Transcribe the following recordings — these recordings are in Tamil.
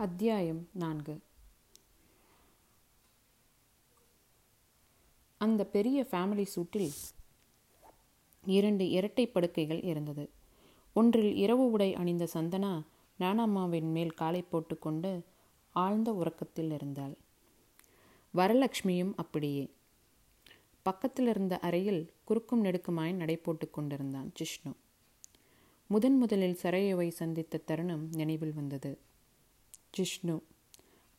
அத்தியாயம் நான்கு. அந்த பெரிய ஃபேமிலி சூட்டில் இரண்டு இரட்டை படுக்கைகள் இருந்தது. ஒன்றில் இரவு உடை அணிந்த சந்தனா நானாமாவின் மேல் காலை போட்டுக்கொண்டு ஆழ்ந்த உறக்கத்தில் இருந்தாள். வரலட்சுமியும் அப்படியே. பக்கத்தில் இருந்த அறையில் குறுக்கும் நெடுக்குமாய் நடை போட்டு கொண்டிருந்தான் ஜிஷ்ணு முதன் முதலில் சரையவை சந்தித்த தருணம் நினைவில் வந்தது. ஜிஷ்ணு.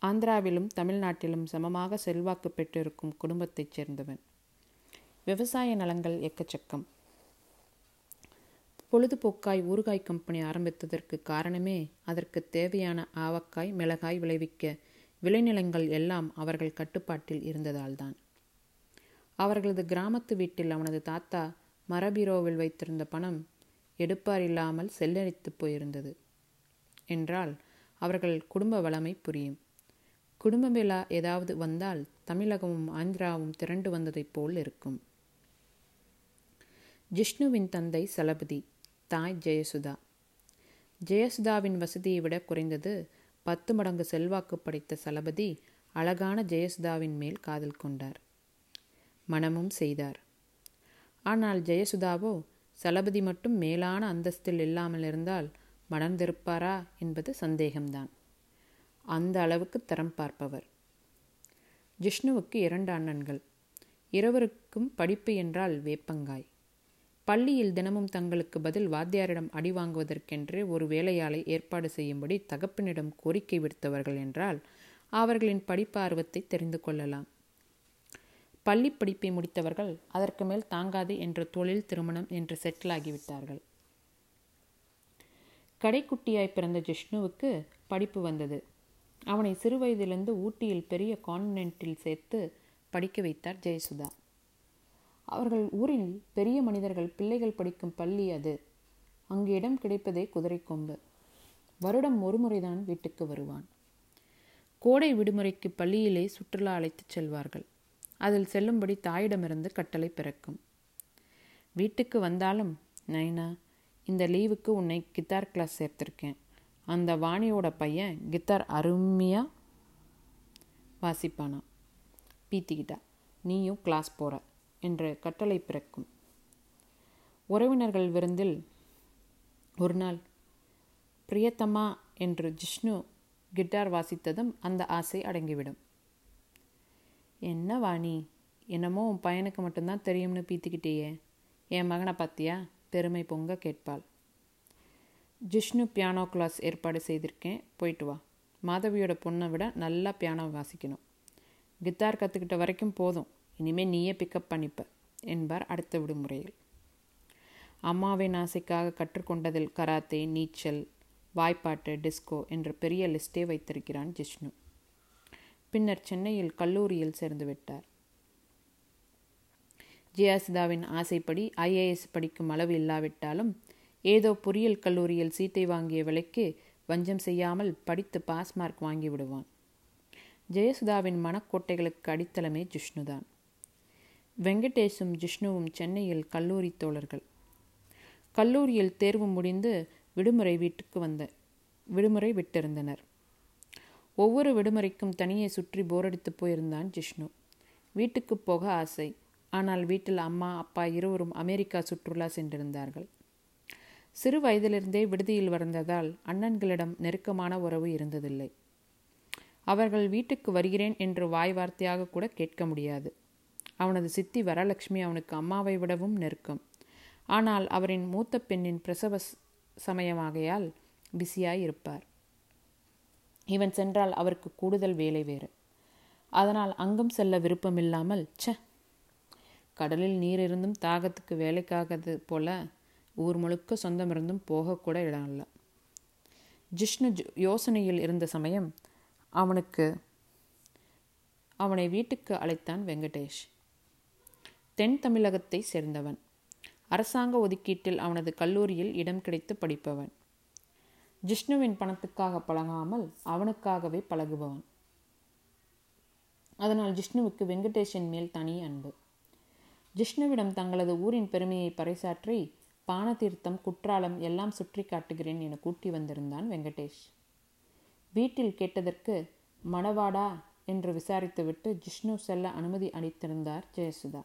ஆந்திராவிலும் தமிழ்நாட்டிலும் சமமாக செல்வாக்கு பெற்றிருக்கும் குடும்பத்தைச் சேர்ந்தவன். விவசாய நலங்கள் எக்கச்சக்கம். பொழுதுபோக்காய் ஊறுகாய் கம்பெனி ஆரம்பித்ததற்கு காரணமே அதற்கு தேவையான ஆவக்காய் மிளகாய் விளைவிக்க விளைநிலங்கள் எல்லாம் அவர்கள் கட்டுப்பாட்டில் இருந்ததால்தான். அவர்களது கிராமத்து வீட்டில் அவனது தாத்தா மரபீரோவில் வைத்திருந்த பணம் எடுப்பார் இல்லாமல் செல்லரித்து போயிருந்தது. என்றால் அவர்கள் குடும்ப வளமை புரியும். குடும்ப விழா ஏதாவது வந்தால் தமிழகமும் ஆந்திராவும் திரண்டு வந்ததைப் போல் இருக்கும். ஜிஷ்ணுவின் தந்தை சலபதி தாய் ஜெயசுதா. ஜெயசுதாவின் வசதியை விட குறைந்தது பத்து மடங்கு செல்வாக்கு படைத்த சலபதி அழகான ஜெயசுதாவின் மேல் காதல் கொண்டார். மனமும் செய்தார். ஆனால் ஜெயசுதாவோ சலபதி மட்டும் மேலான அந்தஸ்தில் இல்லாமல் இருந்தால் மணந்திருப்பாரா என்பது சந்தேகம்தான். அந்த அளவுக்கு தரம் பார்ப்பவர். ஜிஷ்ணுவுக்கு இரண்டு அண்ணன்கள். இருவருக்கும் படிப்பு என்றால் வேப்பங்காய். பள்ளியில் தினமும் தங்களுக்கு பதில் வாத்தியாரிடம் அடி வாங்குவதற்கென்று ஒரு வேலையாளை ஏற்பாடு செய்யும்படி தகப்பனிடம் கோரிக்கை விடுத்தவர்கள் என்றால் அவர்களின் படிப்பார்வத்தை தெரிந்து கொள்ளலாம். பள்ளி படிப்பை முடித்தவர்கள் அதற்கு மேல் தாங்காது என்ற தொழில் திருமணம் என்று செட்டில் ஆகிவிட்டார்கள் கடைக்குட்டியாய் பிறந்த ஜிஷ்ணுவுக்கு படிப்பு வந்தது. அவனை சிறுவயதிலிருந்து ஊட்டியில் பெரிய கான்வென்ட்டில் சேர்த்து படிக்க வைத்தார் ஜெயசுதா. அவர்கள் ஊரில் பெரிய மனிதர்கள் பிள்ளைகள் படிக்கும் பள்ளி அது. அங்கு இடம் கிடைப்பதே குதிரை கொம்பு. வருடம் ஒரு முறைதான் வீட்டுக்கு வருவான். கோடை விடுமுறைக்கு பள்ளியிலே சுற்றுலா அழைத்துச் செல்வார்கள். அதில் செல்லும்படி தாயிடமிருந்து கட்டளை பிறக்கும். வீட்டுக்கு வந்தாலும் நைனா இந்த லீவுக்கு உன்னை கித்தார் கிளாஸ் சேர்த்துருக்கேன். அந்த வாணியோட பையன் கித்தார் அருமையாக வாசிப்பானா? பீத்திக்கிட்டா. நீயும் கிளாஸ் போகிற என்ற கட்டளை பிறக்கும். உறவினர்கள் விருந்தில் ஒரு நாள் பிரியத்தம்மா என்று ஜிஷ்ணு கிட்டார் வாசித்ததும் அந்த ஆசை அடங்கிவிடும். என்ன வாணி? என்னமோ உன் பையனுக்கு மட்டும்தான் தெரியும்னு பீத்திக்கிட்டேயே. என் மகனை பார்த்தியா பெருமை பொங்க கேட்பாள். ஜிஷ்ணு பியானோ கிளாஸ் ஏற்பாடு செய்திருக்கேன். போயிட்டு வா. மாதவியோட பொண்ணை விட நல்லா பியானோ வாசிக்கணும். கித்தார் கற்றுக்கிட்ட வரைக்கும் போதும். இனிமேல் நீயே பிக்கப் பண்ணிப்ப. என்பார் அடுத்த விடுமுறையில். அம்மாவின் ஆசைக்காக கற்றுக்கொண்டதில் கராத்தே நீச்சல் வாய்ப்பாட்டு டிஸ்கோ என்ற பெரிய லிஸ்டே வைத்திருக்கிறான் ஜிஷ்ணு. பின்னர் சென்னையில் கல்லூரியில் சேர்ந்து விட்டார். ஜெயாசிதாவின் ஆசைப்படி ஐஏஎஸ் படிக்கும் அளவு இல்லாவிட்டாலும் ஏதோ பொறியியல் கல்லூரியில் சீட்டை வாங்கிய விலைக்கு வஞ்சம் செய்யாமல் படித்து பாஸ் மார்க் வாங்கி விடுவான். ஜெயசுதாவின் மனக்கோட்டைகளுக்கு அடித்தளமே ஜிஷ்ணுதான். வெங்கடேஷும் ஜிஷ்ணுவும் சென்னையில் கல்லூரி தோழர்கள். கல்லூரியில் தேர்வு முடிந்து விடுமுறை வீட்டுக்கு வந்த விடுமுறை விட்டிருந்தனர். ஒவ்வொரு விடுமுறைக்கும் தனியே சுற்றி போரடித்து போயிருந்தான் ஜிஷ்ணு. வீட்டுக்கு போக ஆசை. ஆனால் வீட்டில் அம்மா அப்பா இருவரும் அமெரிக்கா சுற்றுலா சென்றிருந்தார்கள். சிறு வயதிலிருந்தே விடுதியில் வந்ததால் அண்ணன்களிடம் நெருக்கமான உறவு இருந்ததில்லை. அவர்கள் வீட்டுக்கு வருகிறேன் என்று வாய் வார்த்தையாக கூட கேட்க முடியாது. அவனது சித்தி வரலட்சுமி அவனுக்கு அம்மாவை விடவும் நெருக்கம். ஆனால் அவரின் மூத்த பெண்ணின் பிரசவ சமயமாகையால் பிஸியாய் இருப்பார். இவன் சென்றால் அவருக்கு கூடுதல் வேலை வேறு. அதனால் அங்கும் செல்ல விருப்பமில்லாமல் ச கடலில் நீர் இருந்தும் தாகத்துக்கு வேலைக்காகது போல ஊர் முழுக்க சொந்தம் இருந்தும் போகக்கூட இடம் இல்லை ஜிஷ்ணு யோசனையில் இருந்த சமயம் அவனுக்கு அவனை வீட்டுக்கு அழைத்தான் வெங்கடேஷ். தென் தமிழகத்தை சேர்ந்தவன். அரசாங்க ஒதுக்கீட்டில் அவனது கல்லூரியில் இடம் கிடைத்து படிப்பவன். ஜிஷ்ணுவின் பணத்துக்காக பழகாமல் அவனுக்காகவே பழகுபவன். அதனால் ஜிஷ்ணுவுக்கு வெங்கடேஷின் மேல் தனி அன்பு. ஜிஷ்ணுவிடம் தங்களது ஊரின் பெருமையை பறைசாற்றி பானதீர்த்தம் குற்றாலம் எல்லாம் சுற்றி காட்டுகிறேன் என கூட்டி வந்திருந்தான் வெங்கடேஷ். வீட்டில் கேட்டதற்கு மணவாடா என்று விசாரித்துவிட்டு ஜிஷ்ணு செல்ல அனுமதி அளித்திருந்தார் ஜெயசுதா.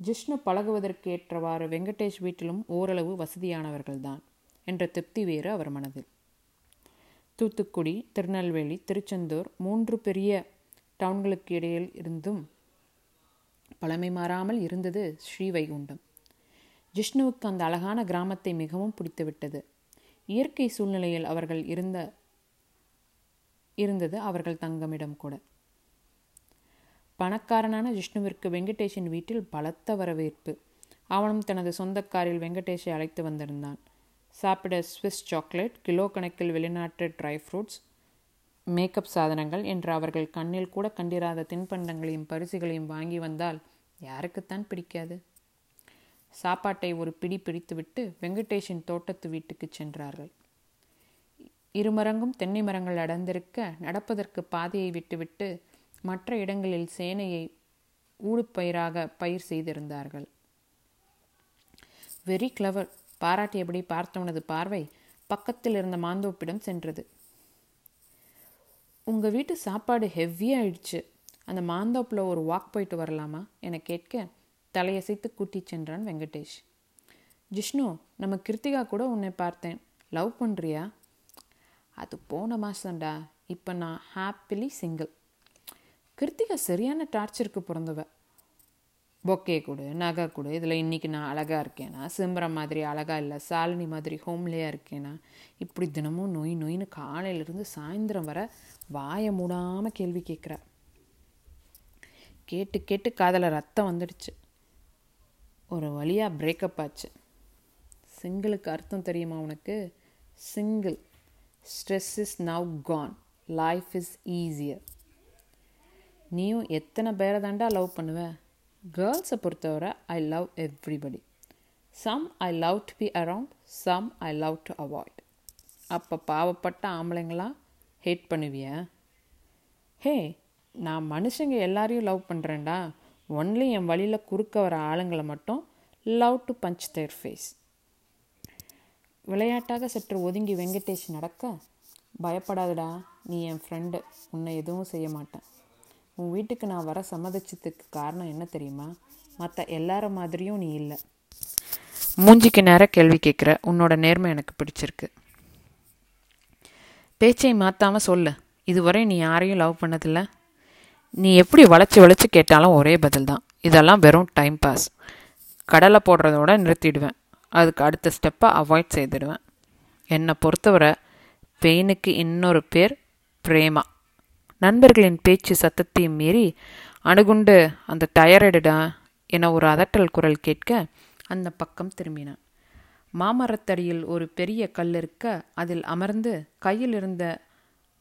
ஜிஷ்ணு பழகுவதற்கு ஏற்றவாறு வெங்கடேஷ் வீட்டிலும் ஓரளவு வசதியானவர்கள்தான் என்ற திருப்தி வேறு அவர் மனதில். தூத்துக்குடி திருநெல்வேலி திருச்செந்தூர் மூன்று பெரிய டவுன்களுக்கு இடையில் இருந்தும் பழமை மாறாமல் இருந்தது ஸ்ரீவைகுண்டம். ஜிஷ்ணுவுக்கு அந்த அழகான கிராமத்தை மிகவும் பிடித்துவிட்டது. இயற்கை சூழ்நிலையில் அவர்கள் இருந்த இருந்தது அவர்கள் தங்கமிடம் கூட. பணக்காரனான ஜிஷ்ணுவிற்கு வெங்கடேஷின் வீட்டில் பலத்த வரவேற்பு. அவனும் தனது சொந்த காரில் வெங்கடேஷை அழைத்து வந்திருந்தான். சாப்பிட ஸ்விஸ் சாக்லேட் கிலோ கணக்கில் வெளிநாட்டு ட்ரை ஃப்ரூட்ஸ் மேக்கப் சாதனங்கள் என்று அவர்கள் கண்ணில் கூட கண்டிராத தின்பண்டங்களையும் பரிசுகளையும் வாங்கி வந்தால் யாருக்குத்தான் பிடிக்காது? சாப்பாட்டை ஒரு பிடி பிடித்துவிட்டு வெங்கடேஷின் தோட்டத்து வீட்டுக்கு சென்றார்கள். இருமரங்கும் தென்னை மரங்கள் அடர்ந்திருக்க நடப்பதற்கு பாதையை விட்டுவிட்டு மற்ற இடங்களில் சேனையை ஊடுபயிராக பயிர் செய்திருந்தார்கள். வெரி கிளவர் பாராட்டியபடி பார்த்தவனது பார்வை பக்கத்தில் இருந்த மாந்தோப்பிடம் சென்றது. உங்கள் வீட்டு சாப்பாடு ஹெவியாகிடுச்சு அந்த மாந்தோப்பில் ஒரு வாக் போயிட்டு வரலாமா? என கேட்க தலையசைத்து கூட்டி சென்றான் வெங்கடேஷ். ஜிஷ்ணு நம்ம கிருத்திகா கூட உன்னை பார்த்தேன். லவ் பண்ணுறியா அது போன மாதம்டா இப்போ நான் ஹாப்பிலி சிங்கிள் கிருத்திகா சரியான டார்ச்சருக்கு பிறந்தவ. பொக்கே கொடு நகை கொடு. இதில் இன்றைக்கி நான் அழகாக இருக்கேனா? சிம்பரம் மாதிரி அழகாக இல்லை சாலினி மாதிரி ஹோம்லேயாக இருக்கேனா? இப்படி தினமும் நொய் நொயின்னு காலையிலேருந்து சாயந்தரம் வர வாயை மூடாமல் கேள்வி கேட்குறா கேட்டு கேட்டு காதில் ரத்தம் வந்துடுச்சு. ஒரு வழியாக பிரேக்கப் ஆச்சு. சிங்கிளுக்கு அர்த்தம் தெரியுமா உனக்கு? Single stress is now gone life is easier நீயும் எத்தனை பேரை தாண்டா லவ் பண்ணுவ? கேர்ள்ஸை பொறுத்தவரை I love everybody some I love to be around some I love to avoid அப்போ பாவப்பட்ட ஆம்பளைங்களாம் ஹேட் பண்ணுவியா? ஹே நான் மனுஷங்க எல்லாரையும் லவ் பண்ணுறேன்டா ஒன்லி என் வழியில் குறுக்க வர ஆளுங்களை மட்டும் love to punch their face விளையாட்டாக சற்று ஒதுங்கி வெங்கடேஷ் நடக்க பயப்படாதடா நீ என் ஃப்ரெண்டு உன்னை எதுவும் செய்ய மாட்டேன். உன் வீட்டுக்கு நான் வர சம்மதிச்சதுக்கு காரணம் என்ன தெரியுமா? மற்ற எல்லார மாதிரியும் நீ இல்லை. மூஞ்சிக்கு நேர கேள்வி கேட்குற உன்னோட நேர்மை எனக்கு பிடிச்சிருக்கு. பேச்சை மாற்றாமல் சொல்லு. இதுவரை நீ யாரையும் லவ் பண்ணதில்ல. நீ எப்படி வளைச்சி வளைச்சி கேட்டாலும் ஒரே பதில் தான் இதெல்லாம் வெறும் டைம் பாஸ். கடலை போடுறதோட நிறுத்திடுவேன். அதுக்கு அடுத்த ஸ்டெப்பை அவாய்ட் செய்திடுவேன். என்னை பொறுத்தவரை பெயினுக்கு இன்னொரு பேர் பிரேமா. நண்பர்களின் பேச்சு சத்தத்தையும் மீறி அணுகுண்டு அந்த டயர்டுடா என ஒரு அதட்டல் குரல் கேட்க அந்த பக்கம் திரும்பினான். மாமரத்தடியில் ஒரு பெரிய கல் இருக்க அதில் அமர்ந்து கையில் இருந்த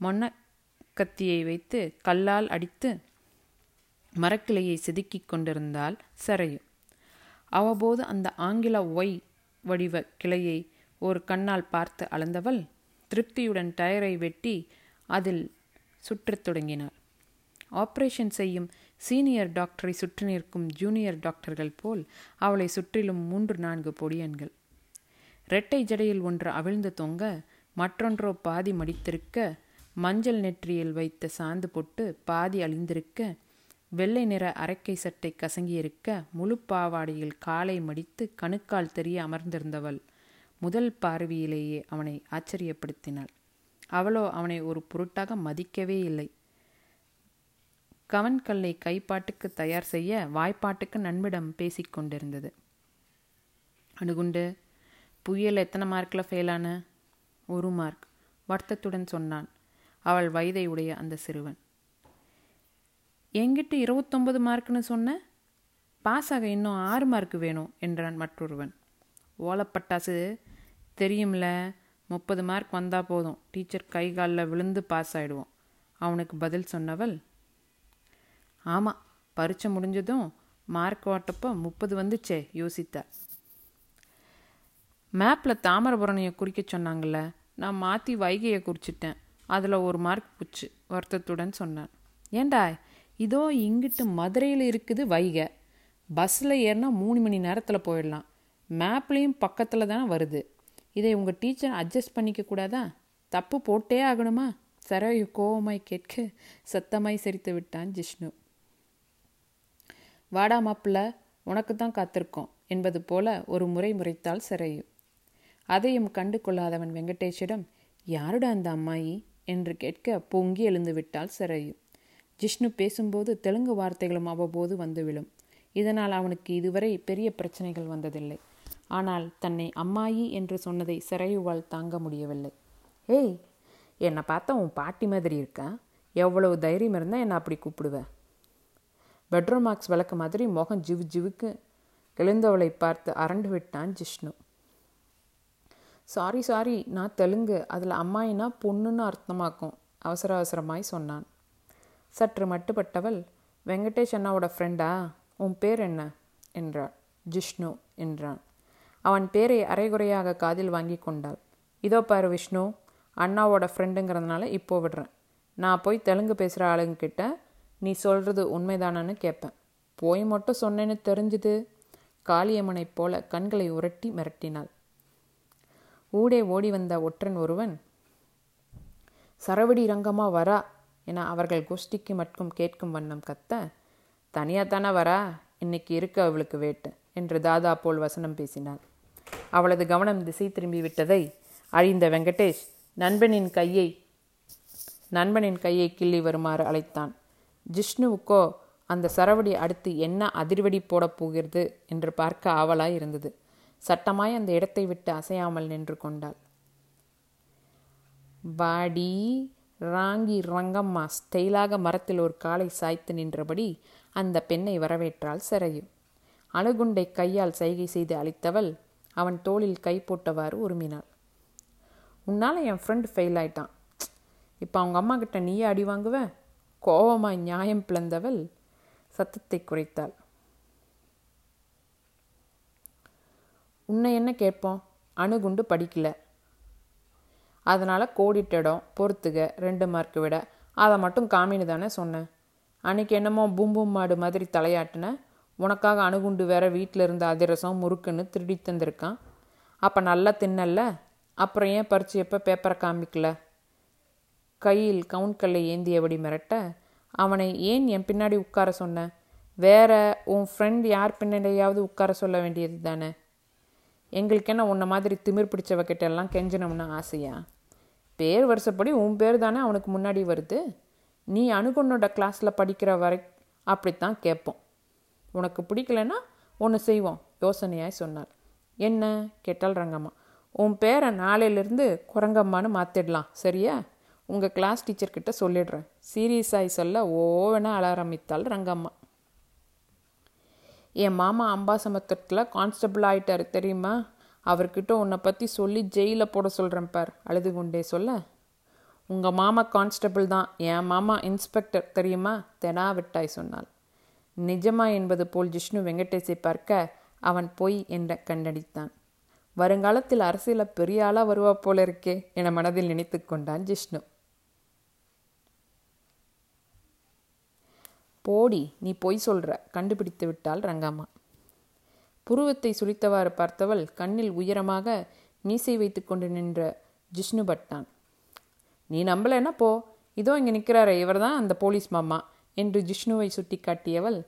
மொன்னக்கத்தியை வைத்து கல்லால் அடித்து மரக்கிளையை செதுக்கிக் கொண்டிருந்தால் சரையும். அவ்வப்போது அந்த ஆங்கில ஒய் வடிவ கிளையை ஒரு கண்ணால் பார்த்து அளந்தவள் திருப்தியுடன் டயரை வெட்டி அதில் சுற்றத் தொடங்கினார். ஆபரேஷன் செய்யும் சீனியர் டாக்டரை சுற்றி நிற்கும் ஜூனியர் டாக்டர்கள் போல் அவளை சுற்றிலும் மூன்று நான்கு பொடியன்கள். இரட்டை ஜடையில் ஒன்று அவிழ்ந்து தொங்க மற்றொன்றோ பாதி மடித்திருக்க மஞ்சள் நெற்றியில் வைத்த சாந்து பொட்டு பாதி அழிந்திருக்க வெள்ளை நிற அரைக்கை சட்டை கசங்கியிருக்க முழு பாவாடையில் காலை மடித்து கணுக்கால் தெரிய அமர்ந்திருந்தவள் முதல் பார்வையிலேயே அவனை ஆச்சரியப்படுத்தினாள். அவளோ அவனை ஒரு பொருட்டாக மதிக்கவே இல்லை. கவன்கல்லை கைப்பாட்டுக்கு தயார் செய்ய வாய்ப்பாட்டுக்கு நண்பிடம் பேசிக்கொண்டிருந்தது அணுகுண்டு புயல் எத்தனை மார்க்கில் ஃபெயிலான ஒரு மார்க் வருத்தத்துடன் சொன்னான் அவள் வயதை உடைய அந்த சிறுவன். எங்கிட்ட இருபத்தொன்பது மார்க்குன்னு சொன்ன? பாஸ் ஆக இன்னும் ஆறு மார்க் வேணும் என்றான் மற்றொருவன். ஓலப்பட்டாசு தெரியும்ல முப்பது மார்க் வந்தால் போதும். டீச்சர் கை காலில் விழுந்து பாஸ் ஆகிடுவோம் அவனுக்கு பதில் சொன்னவள் ஆமாம் பரீட்சை முடிஞ்சதும் மார்க் ஓட்டப்போ முப்பது வந்துச்சே யோசித்தார் மேப்பில் தாமிரபரணியை குறிக்க சொன்னாங்கள்ல நான் மாற்றி வைகையை குறிச்சிட்டேன். அதில் ஒரு மார்க் பிடிச்சி வருத்தத்துடன் சொன்னான். ஏண்டா இதோ இங்கிட்டு மதுரையில் இருக்குது வைகை. பஸ்ஸில் ஏறினா மூணு மணி நேரத்தில் போயிடலாம். மேப்லேயும் பக்கத்தில் தானே வருது. இதை உங்கள் டீச்சர் அட்ஜஸ்ட் பண்ணிக்க கூடாதா? தப்பு போட்டே ஆகணுமா? சரயு கோவமாய் கேட்க சத்தமாய் சிரித்து விட்டான் ஜிஷ்ணு. வாடா மாப்பிள்ள உனக்கு தான் காத்திருக்கோம் என்பது போல ஒரு முறை முறைத்தாள் சரையு அதையும் கண்டு கொள்ளாதவன் வெங்கடேஷிடம் யாருடா அந்த அம்மாயி? என்று கேட்க பொங்கி எழுந்து விட்டாள் சரையு ஜிஷ்ணு பேசும்போது தெலுங்கு வார்த்தைகளும் அவ்வப்போது வந்து விழும். இதனால் அவனுக்கு இதுவரை பெரிய பிரச்சனைகள் வந்ததில்லை. ஆனால் தன்னை அம்மாயி என்று சொன்னதை சிறையுவால் தாங்க முடியவில்லை. ஏய் என்னை பார்த்தா உன் பாட்டி மாதிரி இருக்கேன் எவ்வளவு தைரியம் இருந்தால் என்னை அப்படி கூப்பிடுவேன் பெட்ரோல் மார்க்ஸ் விளக்கு மாதிரி முகம் ஜிவு ஜிவுக்கு எழுந்தவளை பார்த்து அரண்டு விட்டான் ஜிஷ்ணு. சாரி சாரி நான் தெலுங்கு. அதில் அம்மாயினா பொண்ணுன்னு அர்த்தமாக்கும் அவசர அவசரமாய் சொன்னான். சற்று மட்டுப்பட்டவள் வெங்கடேஷ் அண்ணாவோட ஃப்ரெண்டா உன் பேர் என்ன? என்றாள். ஜிஷ்ணு என்றான். அவன் பேரை அரைகுறையாக காதில் வாங்கி கொண்டாள். இதோ பாரு விஷ்ணு அண்ணாவோட ஃப்ரெண்டுங்கிறதுனால இப்போ விடுறேன். நான் போய் தெலுங்கு பேசுகிற ஆளுங்கிட்ட நீ சொல்கிறது உண்மைதானான்னு கேட்பேன். போய் மட்டும் சொன்னேன்னு தெரிஞ்சுது. காளியம்மனைப் போல கண்களை உரட்டி மிரட்டினாள். ஊடே ஓடி வந்த ஒற்றன் ஒருவன் சரவடி ரங்கமா வரா? என அவர்கள் கோஷ்டிக்கு மட்டும் கேட்கும் வண்ணம் கத்த தனியாக தானே வரா? இன்னைக்கு இருக்க அவளுக்கு வேட்டு. என்று தாதா போல் வசனம் பேசினாள். அவளது கவனம் திசை திரும்பி விட்டதை வெங்கடேஷ் நண்பனின் கையை நண்பனின் கையை கிள்ளி வருமாறு அழைத்தான். ஜிஷ்ணுவுக்கோ அந்த சரவடி அடுத்து என்ன அதிர்வடி போடப் போகிறது? என்று பார்க்க ஆவலாய் இருந்தது. சட்டமாய் அந்த இடத்தை விட்டு அசையாமல் நின்று கொண்டாள். வாடி ராங்கி ரங்கம்மா ஸ்டைலாக மரத்தில் ஒரு காலை சாய்த்து நின்றபடி அந்த பெண்ணை வரவேற்றாள் சரையு அணுகுண்டை கையால் சைகை செய்து அளித்தவள் அவன் தோளில் கை போட்டவாறு உருமினாள். உன்னால் என் ஃப்ரெண்டு ஃபெயில் ஆயிட்டான். இப்போ அவங்க அம்மா கிட்ட நீயே அடி வாங்குவ? கோபமாய் நியாயம் பிளந்தவள் சத்தத்தை குறைத்தாள். உன்னை என்ன கேட்போம்? அணுகுண்டு படிக்கல. அதனால் கோடிட்ட இடம் பொறுத்துக ரெண்டு மார்க்கு விட. அதை மட்டும் காமின்னு தானே சொன்னேன் அன்னைக்கு என்னமோ பூம்பும் மாடு மாதிரி தலையாட்டின. உனக்காக அணுகுண்டு வேற வீட்டில் இருந்த அதிரசம் முறுக்குன்னு திருடி தந்திருக்கான். அப்போ நல்லா தின்னல்ல? அப்புறம் ஏன் பறிச்சு எப்போ பேப்பரை காமிக்கல? கையில் கவுண்ட்கல்லை ஏந்தியபடி மிரட்ட அவனை ஏன் என் பின்னாடி உட்கார சொன்ன? வேற உன் ஃப்ரெண்ட் யார் பின்னாடியாவது உட்கார சொல்ல வேண்டியது தானே? எங்களுக்கு என்ன உன்னை மாதிரி திமிர் பிடிச்சவகிட்ட எல்லாம் கெஞ்சணும்னு ஆசையா? பேர் வருஷப்படி உன் பேர் தானே அவனுக்கு முன்னாடி வருது. நீ அணுகுன்னோட கிளாஸில் படிக்கிற வரை அப்படித்தான் கேட்போம். உனக்கு பிடிக்கலன்னா ஒன்று செய்வோம் யோசனையாய் சொன்னாள். என்ன? கேட்டால் ரங்கம்மா. உன் பேரை நாளையிலிருந்து குரங்கம்மான்னு மாற்றிடலாம் சரியா? உங்கள் கிளாஸ் டீச்சர்கிட்ட சொல்லிடுறேன். சீரியஸாய் சொல்ல ஓவென அழ ரங்கம்மா. என் மாமா அம்பாசமுத்திரத்தில் கான்ஸ்டபிள் ஆகிட்டாரு தெரியுமா? அவர்கிட்ட உன்னை பற்றி சொல்லி ஜெயிலில் போட சொல்கிறேன் பார் அழுது கொண்டே சொல்ல. உங்கள் மாமா கான்ஸ்டபிள் தான் என் மாமா இன்ஸ்பெக்டர் தெரியுமா? தெனா விட்டாய் சொன்னாள். நிஜமா என்பது போல் ஜிஷ்ணு வெங்கடேஷை பார்க்க அவன் பொய் என்ற கண்டடித்தான். வருங்காலத்தில் அரசியலில் பெரிய ஆளாக வருவா போல இருக்கே என மனதில் நினைத்து கொண்டான் ஜிஷ்ணு. போடி நீ பொய் சொல்ற. கண்டுபிடித்து விட்டாள் ரங்கம்மா. புருவத்தை சுழித்தவாறு பார்த்தவள் கண்ணில் உயரமாக மீசை வைத்து கொண்டு நின்ற ஜிஷ்ணு பட்டான் நீ நம்பலைன்னா போ. இதோ இங்கே நிற்கிறாரே இவர் தான் அந்த போலீஸ் மாமா. என்று ஜிஷ்ணுவை சுட்டி காட்டியவள்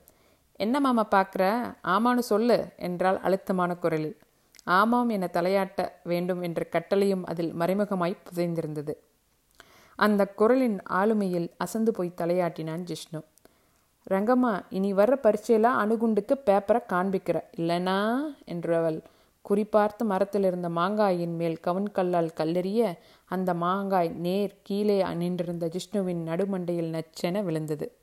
என்ன மாமா பார்க்குற? ஆமான்னு சொல்லு என்றால் அழுத்தமான குரலில். ஆமாம் என தலையாட்ட வேண்டும் என்ற கட்டளையும் அதில் மறைமுகமாய் புதைந்திருந்தது. அந்த குரலின் ஆளுமையில் அசந்து போய் தலையாட்டினான் ஜிஷ்ணு. ரங்கம்மா இனி வர்ற பரீட்சையெல்லாம் அணுகுண்டுக்கு பேப்பரை காண்பிக்கிற இல்லைனா? என்றவள் குறிப்பார்த்து மரத்தில் இருந்த மாங்காயின் மேல் கவுன்கல்லால் கல்லெறிய அந்த மாங்காய் நேர் கீழே நின்றிருந்த ஜிஷ்ணுவின் நடுமண்டையில் நச்சென விழுந்தது.